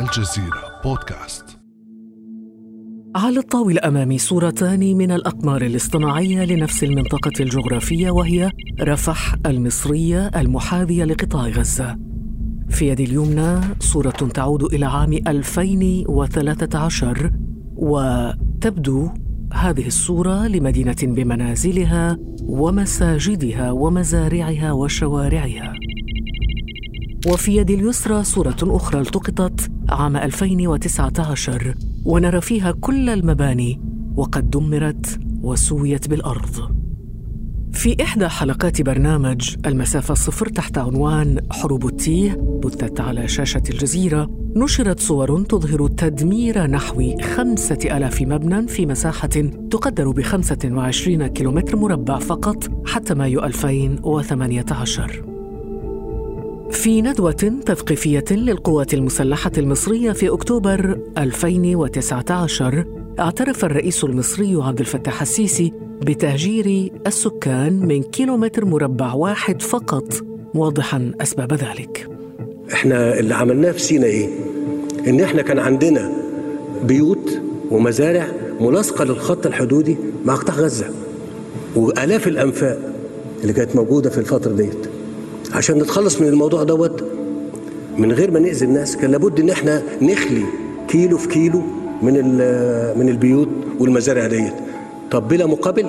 الجزيرة بودكاست على الطاولة أمامي صورتان من الأقمار الاصطناعية لنفس المنطقة الجغرافية وهي رفح المصرية المحاذية لقطاع غزة. في يدي اليمنى صورة تعود إلى عام 2013 وتبدو هذه الصورة لمدينة بمنازلها ومساجدها ومزارعها وشوارعها. وفي يدي اليسرى صورة أخرى التقطت عام 2019 ونرى فيها كل المباني وقد دمرت وسويت بالأرض. في إحدى حلقات برنامج المسافة الصفر تحت عنوان حروب التيه بثت على شاشة الجزيرة نشرت صور تظهر تدمير نحو خمسة ألاف مبنى في مساحة تقدر بخمسة وعشرين كيلومتر مربع فقط حتى مايو 2018 في ندوة تثقيفية للقوات المسلحة المصرية في أكتوبر 2019 اعترف الرئيس المصري عبد الفتاح السيسي بتهجير السكان من كيلومتر مربع واحد فقط موضحا أسباب ذلك. إحنا اللي عملناه في سينا إيه؟ إن إحنا كان عندنا بيوت ومزارع ملاصقة للخط الحدودي مع قطاع غزة وآلاف الأنفاق اللي كانت موجودة في الفترة ديت. عشان نتخلص من الموضوع دوت من غير ما نأذي الناس كان لابد إن إحنا نخلي كيلو في كيلو من من البيوت والمزارع ديت. طب بلا مقابل؟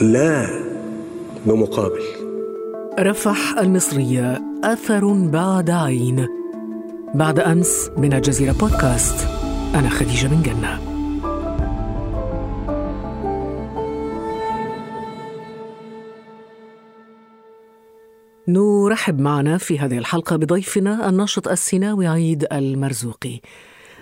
لا بمقابل. رفح المصرية أثر بعد عين. بعد أمس من الجزيرة بودكاست أنا خديجة بن جنة. نرحب معنا في هذه الحلقة بضيفنا الناشط السيناوي عيد المرزوقي.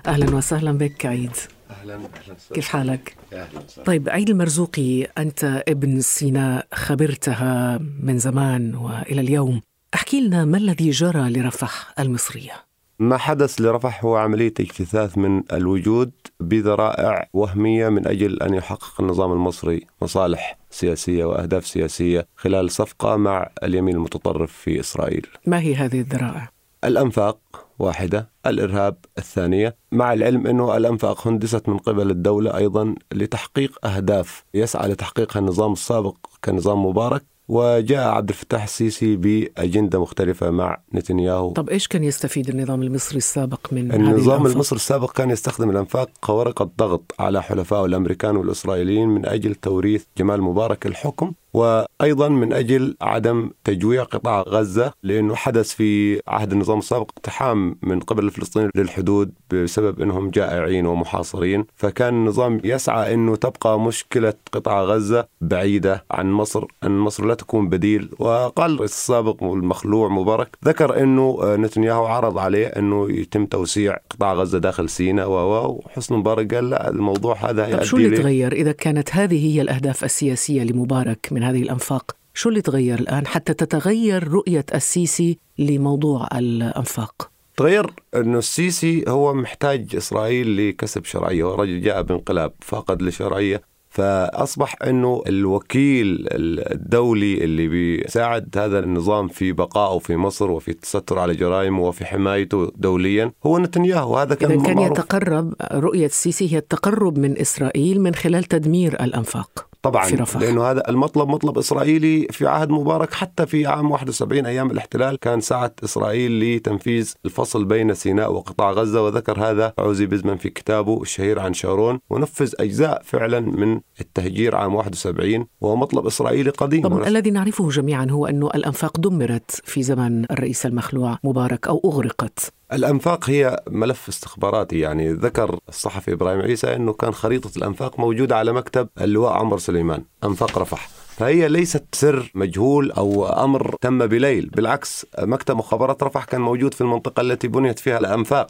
أهلا وسهلا بك عيد. أهلا أهلا كيف حالك؟ أهلا وسهلا. طيب عيد المرزوقي أنت ابن سيناء خبرتها من زمان وإلى اليوم. احكي لنا ما الذي جرى لرفح المصرية؟ ما حدث لرفح هو عملية اجتثاث من الوجود بذرائع وهمية من أجل أن يحقق النظام المصري مصالح سياسية وأهداف سياسية خلال صفقة مع اليمين المتطرف في إسرائيل ما هي هذه الذرائع؟ الأنفاق واحدة الإرهاب الثانية مع العلم أنه الأنفاق هندست من قبل الدولة أيضا لتحقيق أهداف يسعى لتحقيقها النظام السابق كنظام مبارك وجاء عبد الفتاح السيسي بأجندة مختلفة مع نتنياهو طب إيش كان يستفيد النظام المصري السابق من النظام؟ المصري السابق كان يستخدم الأنفاق كورقة ضغط على حلفائه الأمريكان والإسرائيليين من أجل توريث جمال مبارك الحكم وأيضا من أجل عدم تجويع قطاع غزة لأنه حدث في عهد النظام السابق اقتحام من قبل الفلسطينيين للحدود بسبب إنهم جائعين ومحاصرين، فكان النظام يسعى إنه تبقى مشكلة قطاع غزة بعيدة عن مصر، أن مصر لا تكون بديل، وقال الرئيس السابق والمخلوع مبارك ذكر إنه نتنياهو عرض عليه إنه يتم توسيع قطاع غزة داخل سيناء وحسن مبارك قال لا الموضوع هذا طب شو اللي تغير؟ إذا كانت هذه هي الأهداف السياسية لمبارك من هذه الأنفاق. شو اللي تغير الآن حتى تتغير رؤية السيسي لموضوع الأنفاق؟ تغير إنه السيسي هو محتاج إسرائيل لكسب شرعية، هو رجل جاء بانقلاب فقد لشرعية. فأصبح إنه الوكيل الدولي اللي بيساعد هذا النظام في بقائه في مصر وفي التستر على جرائمه وفي حمايته دوليا هو نتنياهو. هذا كان إذا كان معروف. يتقرب رؤية السيسي هي التقرب من إسرائيل من خلال تدمير الأنفاق. طبعا في رفح. لأنه هذا المطلب مطلب إسرائيلي في عهد مبارك حتى في عام 71 أيام الاحتلال كان سعت إسرائيل لتنفيذ الفصل بين سيناء وقطاع غزة وذكر هذا عوزي بزمن في كتابه الشهير عن شارون ونفذ أجزاء فعلا من التهجير عام 71 وهو مطلب إسرائيلي قديم طب ونفذ. الذي نعرفه جميعا هو أنه الأنفاق دمرت في زمن الرئيس المخلوع مبارك أو أغرقت الأنفاق هي ملف استخباراتي. يعني ذكر الصحفي إبراهيم عيسى أنه كان خريطة الأنفاق موجودة على مكتب اللواء عمر سليمان. أنفاق رفح. فهي ليست سر مجهول أو أمر تم بليل. بالعكس مكتب مخابرات رفح كان موجود في المنطقة التي بنيت فيها الأنفاق.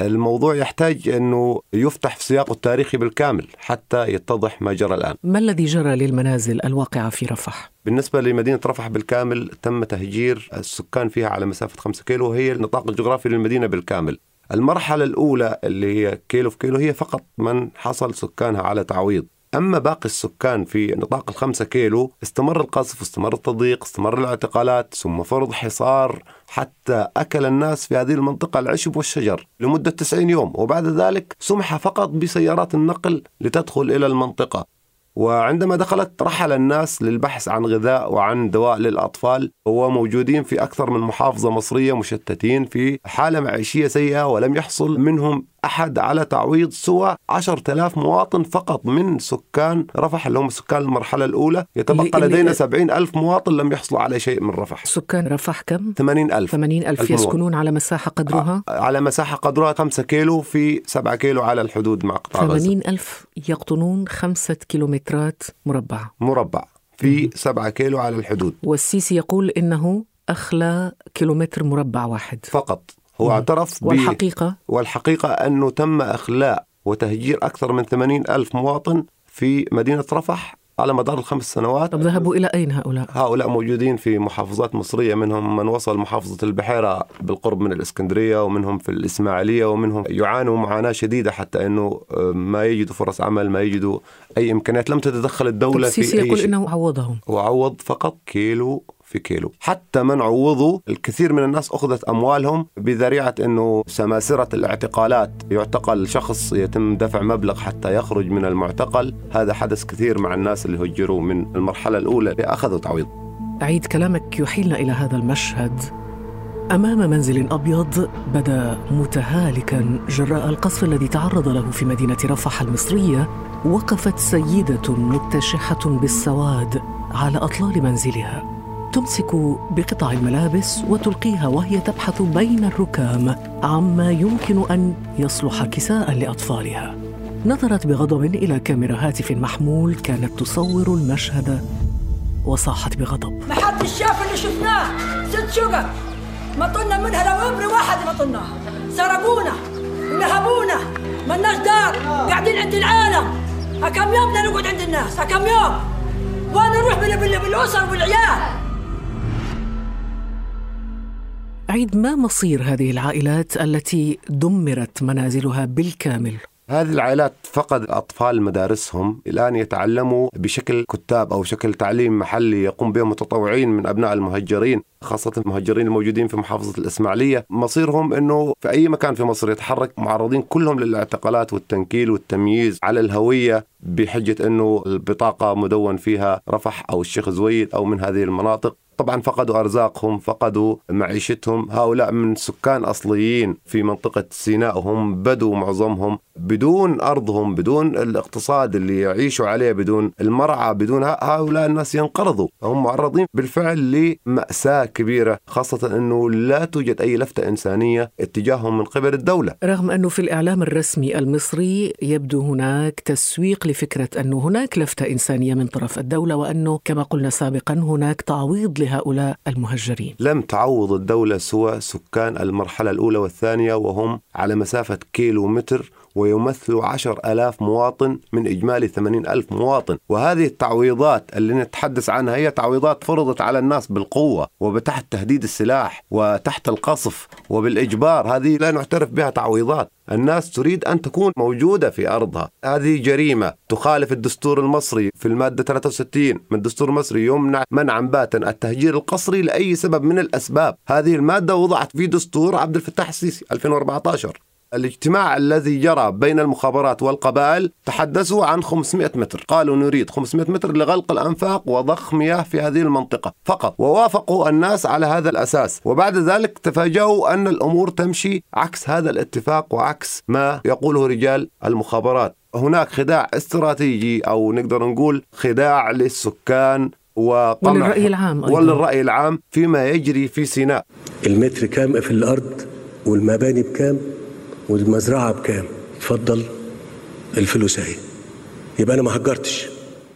الموضوع يحتاج أنه يفتح في سياقه التاريخي بالكامل حتى يتضح ما جرى الآن. ما الذي جرى للمنازل الواقعة في رفح؟ بالنسبة لمدينة رفح بالكامل تم تهجير السكان فيها على مسافة 5 كيلو وهي النطاق الجغرافي للمدينة بالكامل. المرحلة الأولى اللي هي كيلو في كيلو هي فقط من حصل سكانها على تعويض. أما باقي السكان في نطاق الخمسة كيلو استمر القصف استمر التضييق استمر الاعتقالات ثم فرض حصار حتى أكل الناس في هذه المنطقة العشب والشجر لمدة 90 يوم وبعد ذلك سمح فقط بسيارات النقل لتدخل إلى المنطقة. وعندما دخلت رحل الناس للبحث عن غذاء وعن دواء للأطفال وموجودين في أكثر من محافظة مصرية مشتتين في حالة معيشية سيئة ولم يحصل منهم أحد على تعويض سوى 10000 مواطن فقط من سكان رفح اللي هم سكان المرحلة الأولى. يتبقى لدينا اللي- 70 ألف مواطن لم يحصلوا على شيء من رفح. سكان رفح كم؟ 80 ألف 80 ألف ألف مواطن. يسكنون على مساحة قدرها؟ على مساحة قدرها 5 كيلو في 7 كيلو على الحدود مع قطاع غزة. 80 ألف يقطنون خمسة كيلومترات مربعة مربع في 7 كيلو على الحدود. والسيسي يقول إنه أخلى كيلومتر مربع واحد. فقط. هو اعترف والحقيقة؟ والحقيقة أنه تم إخلاء وتهجير أكثر من 80 ألف مواطن في مدينة رفح على مدار الخمس سنوات. طب ذهبوا إلى أين هؤلاء؟ هؤلاء موجودين في محافظات مصرية منهم من وصل محافظة البحيرة بالقرب من الإسكندرية ومنهم في الإسماعيلية ومنهم يعانوا معاناة شديدة حتى أنه آه، ما يجدوا فرص عمل ما يجدوا أي إمكانيات. لم تتدخل الدولة في أي يقول شيء. إنه عوضهم. وعوض فقط كيلو في كيلو. حتى من عوضوا الكثير من الناس أخذت أموالهم بذريعة أنه سماسرة الاعتقالات. يعتقل شخص يتم دفع مبلغ حتى يخرج من المعتقل. هذا حدث كثير مع الناس اللي هجروا من المرحلة الأولى. اللي أخذوا تعويض. أعيد كلامك يحيلنا إلى هذا المشهد. أمام منزل أبيض بدا متهالكا جراء القصف الذي تعرض له في مدينة رفح المصرية. وقفت سيدة متشحة بالسواد على أطلال منزلها. تمسك بقطع الملابس وتلقيها وهي تبحث بين الركام عما يمكن أن يصلح كساء لأطفالها. نظرت بغضب إلى كاميرا هاتف محمول كانت تصور المشهد وصاحت بغضب. ما حدش شاف اللي شفناه. ست شقق. ما طلنا منها لو ابر واحد ما طلناها. سرقونا ونهبونا ملناش دار. قاعدين عند العالم. كم يوم بدنا نقعد عند الناس؟ كم يوم؟ وأنا نروح بال- بال- بالأسر والعيال. عيد ما مصير هذه العائلات التي دمرت منازلها بالكامل. هذه العائلات فقد أطفال مدارسهم الآن يتعلموا بشكل كتاب أو شكل تعليم محلي يقوم به متطوعين من أبناء المهجرين خاصة المهجرين الموجودين في محافظة الإسماعيلية. مصيرهم أنه في أي مكان في مصر يتحرك معرضين كلهم للاعتقالات والتنكيل والتمييز على الهوية بحجة أنه البطاقة مدون فيها رفح أو الشيخ زويد أو من هذه المناطق. طبعا فقدوا أرزاقهم فقدوا معيشتهم. هؤلاء من سكان أصليين في منطقة سيناء وهم بدو معظمهم بدون أرضهم بدون الاقتصاد اللي يعيشوا عليه بدون المرعى بدون هؤلاء الناس ينقرضوا. هم معرضين بالفعل لمأساة كبيرة خاصة أنه لا توجد أي لفتة إنسانية اتجاههم من قبل الدولة. رغم أنه في الإعلام الرسمي المصري يبدو هناك تسويق لفكرة أنه هناك لفتة إنسانية من طرف الدولة وأنه كما قلنا سابقا هناك تعويض لهؤلاء المهجرين. لم تعوض الدولة سوى سكان المرحلة الأولى والثانية وهم على مسافة كيلو متر ويمثلوا عشر ألاف مواطن من إجمالي ثمانين ألف مواطن. وهذه التعويضات اللي نتحدث عنها هي تعويضات فرضت على الناس بالقوة وتحت تهديد السلاح وتحت القصف وبالإجبار. هذه لا نعترف بها تعويضات. الناس تريد أن تكون موجودة في أرضها. هذه جريمة تخالف الدستور المصري في المادة 63 من الدستور المصري يمنع منعا باتا التهجير القسري لأي سبب من الأسباب. هذه المادة وضعت في دستور عبد الفتاح السيسي 2014 الاجتماع الذي جرى بين المخابرات والقبائل تحدثوا عن 500 متر. قالوا نريد 500 متر لغلق الأنفاق وضخ مياه في هذه المنطقة. فقط ووافقوا الناس على هذا الأساس. وبعد ذلك تفاجأوا أن الأمور تمشي عكس هذا الاتفاق وعكس ما يقوله رجال المخابرات. هناك خداع استراتيجي أو نقدر نقول خداع للسكان وقمع. وللرأي العام أيضاً. وللرأي العام فيما يجري في سيناء. المتر كام في الأرض والمباني بكام؟ والمزرعة بكام؟ اتفضل الفلوس اهي. يبقى أنا ما هجرتش.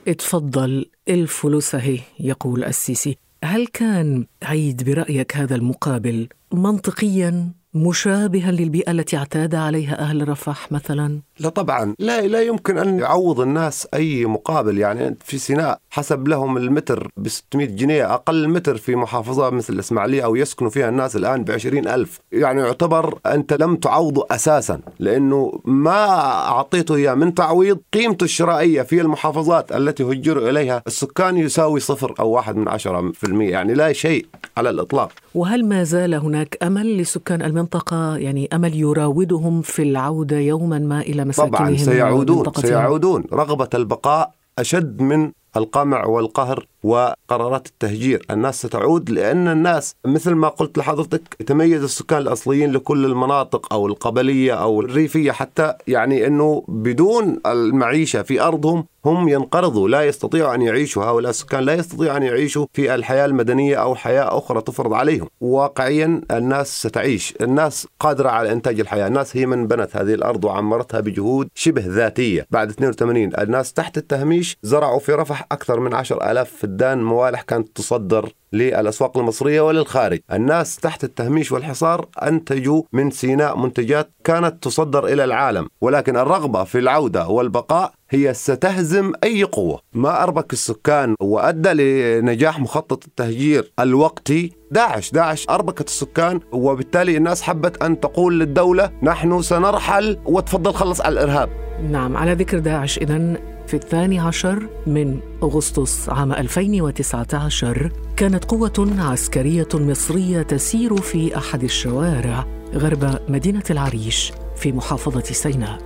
اتفضل الفلوس اهي يقول السيسي. هل كان عيد برأيك هذا المقابل منطقيا مشابها للبيئة التي اعتاد عليها أهل رفح مثلا؟ لا طبعا. لا لا يمكن أن يعوض الناس أي مقابل. يعني في سيناء حسب لهم المتر ب 600 جنيه أقل متر في محافظة مثل الاسماعيليه أو يسكنوا فيها الناس الآن ب ألف. يعني يعتبر أنت لم تعوضه أساسا لأنه ما أعطيته إياه من تعويض قيمته الشرائية في المحافظات التي هجروا إليها. السكان يساوي صفر أو واحد من عشرة في المية. يعني لا شيء على الإطلاق. وهل ما زال هناك أمل لسكان المنطقة؟ يعني أمل يراودهم في العودة يوما ما إلى مساكنهم طبعا سيعودون سيعودون. رغبة البقاء أشد من القمع والقهر وقرارات التهجير. الناس ستعود لأن الناس مثل ما قلت لحضرتك يتميز السكان الأصليين لكل المناطق أو القبلية أو الريفية حتى يعني أنه بدون المعيشة في أرضهم هم ينقرضوا لا يستطيعوا أن يعيشوا. هؤلاء السكان لا يستطيعوا أن يعيشوا في الحياة المدنية أو حياة أخرى تفرض عليهم. واقعيا الناس ستعيش. الناس قادرة على إنتاج الحياة. الناس هي من بنت هذه الأرض وعمرتها بجهود شبه ذاتية. بعد 82 الناس تحت التهميش زرعوا في رفح أكثر من 10 ألاف فدان موالح كانت تصدر للأسواق المصرية وللخارج. الناس تحت التهميش والحصار أنتجوا من سيناء منتجات كانت تصدر إلى العالم. ولكن الرغبة في العودة والبقاء هي ستهزم أي قوة. ما أربك السكان وأدى لنجاح مخطط التهجير الوقتي. داعش داعش أربكت السكان وبالتالي الناس حبت أن تقول للدولة نحن سنرحل وتفضل خلص على الإرهاب. نعم على ذكر داعش إذا في الثاني عشر من أغسطس عام 2019 كانت قوة عسكرية مصرية تسير في أحد الشوارع غرب مدينة العريش في محافظة سيناء.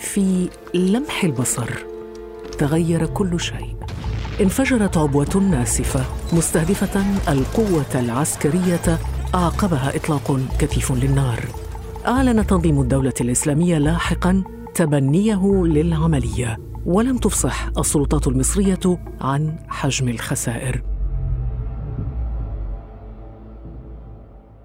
في لمح البصر تغير كل شيء. انفجرت عبوة ناسفة مستهدفة القوة العسكرية أعقبها إطلاق كثيف للنار. أعلن تنظيم الدولة الإسلامية لاحقا تبنيه للعملية ولم تفصح السلطات المصرية عن حجم الخسائر.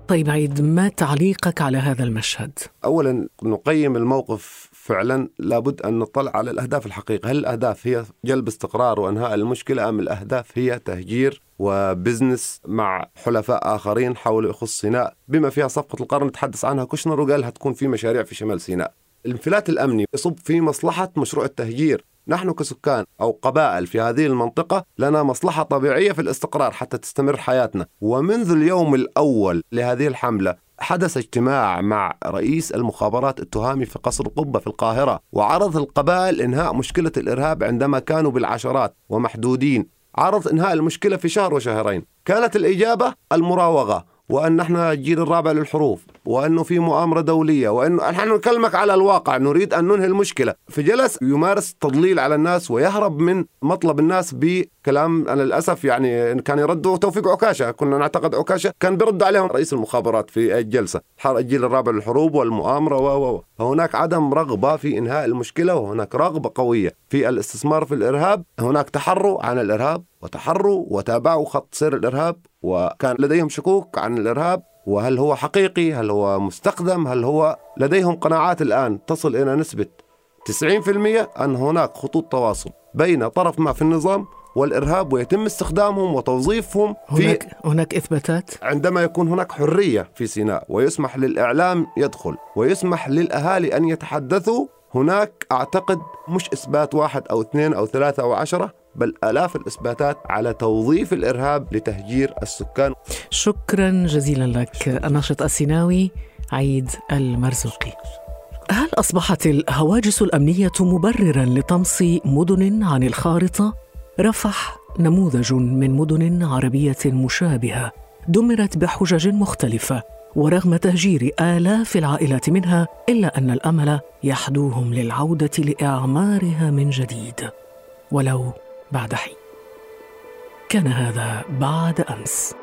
طيب عيد ما تعليقك على هذا المشهد؟ أولا نقيم الموقف فعلا لابد أن نطلع على الأهداف الحقيقة. هل الأهداف هي جلب استقرار وأنهاء المشكلة أم الأهداف هي تهجير و business مع حلفاء آخرين حول يخص سيناء؟ بما فيها صفقة القرن تحدث عنها كوشنر وقال هتكون في مشاريع في شمال سيناء. الانفلات الأمني يصب في مصلحة مشروع التهجير. نحن كسكان أو قبائل في هذه المنطقة لنا مصلحة طبيعية في الاستقرار حتى تستمر حياتنا. ومنذ اليوم الأول لهذه الحملة حدث اجتماع مع رئيس المخابرات التهامي في قصر قبة في القاهرة وعرض القبائل إنهاء مشكلة الإرهاب عندما كانوا بالعشرات ومحدودين. عرض إنهاء المشكلة في شهر وشهرين. كانت الإجابة المراوغة. وأن نحن الجيل الرابع للحروف وأنه في مؤامرة دولية وأنه نحن نكلمك على الواقع نريد أن ننهي المشكلة. فجلس يمارس تضليل على الناس ويهرب من مطلب الناس بكلام أنا للأسف يعني كان يردوا توفيق عكاشة كنا نعتقد عكاشة كان بيرد عليهم. رئيس المخابرات في الجلسة الجيل الرابع للحروب والمؤامرة و فهناك عدم رغبة في إنهاء المشكلة وهناك رغبة قوية في الاستثمار في الإرهاب. هناك تحرر عن الإرهاب وتحروا وتابعوا خط سير الإرهاب. وكان لديهم شكوك عن الإرهاب وهل هو حقيقي؟ هل هو مستخدم؟ هل هو لديهم قناعات الآن تصل إلى نسبة 90% أن هناك خطوط تواصل بين طرف ما في النظام والإرهاب ويتم استخدامهم وتوظيفهم في هناك هناك إثباتات؟ عندما يكون هناك حرية في سيناء ويسمح للإعلام يدخل ويسمح للأهالي أن يتحدثوا هناك أعتقد مش إثبات واحد أو اثنين أو ثلاثة أو عشرة بل آلاف الإثباتات على توظيف الإرهاب لتهجير السكان. شكرا جزيلا لك الناشط السيناوي عيد المرزوقي. هل أصبحت الهواجس الأمنية مبررا لطمس مدن عن الخارطة؟ رفح نموذج من مدن عربية مشابهة دمرت بحجج مختلفة ورغم تهجير آلاف العائلات منها إلا أن الأمل يحدوهم للعودة لإعمارها من جديد. ولو بعد حين. كان هذا بعد أمس.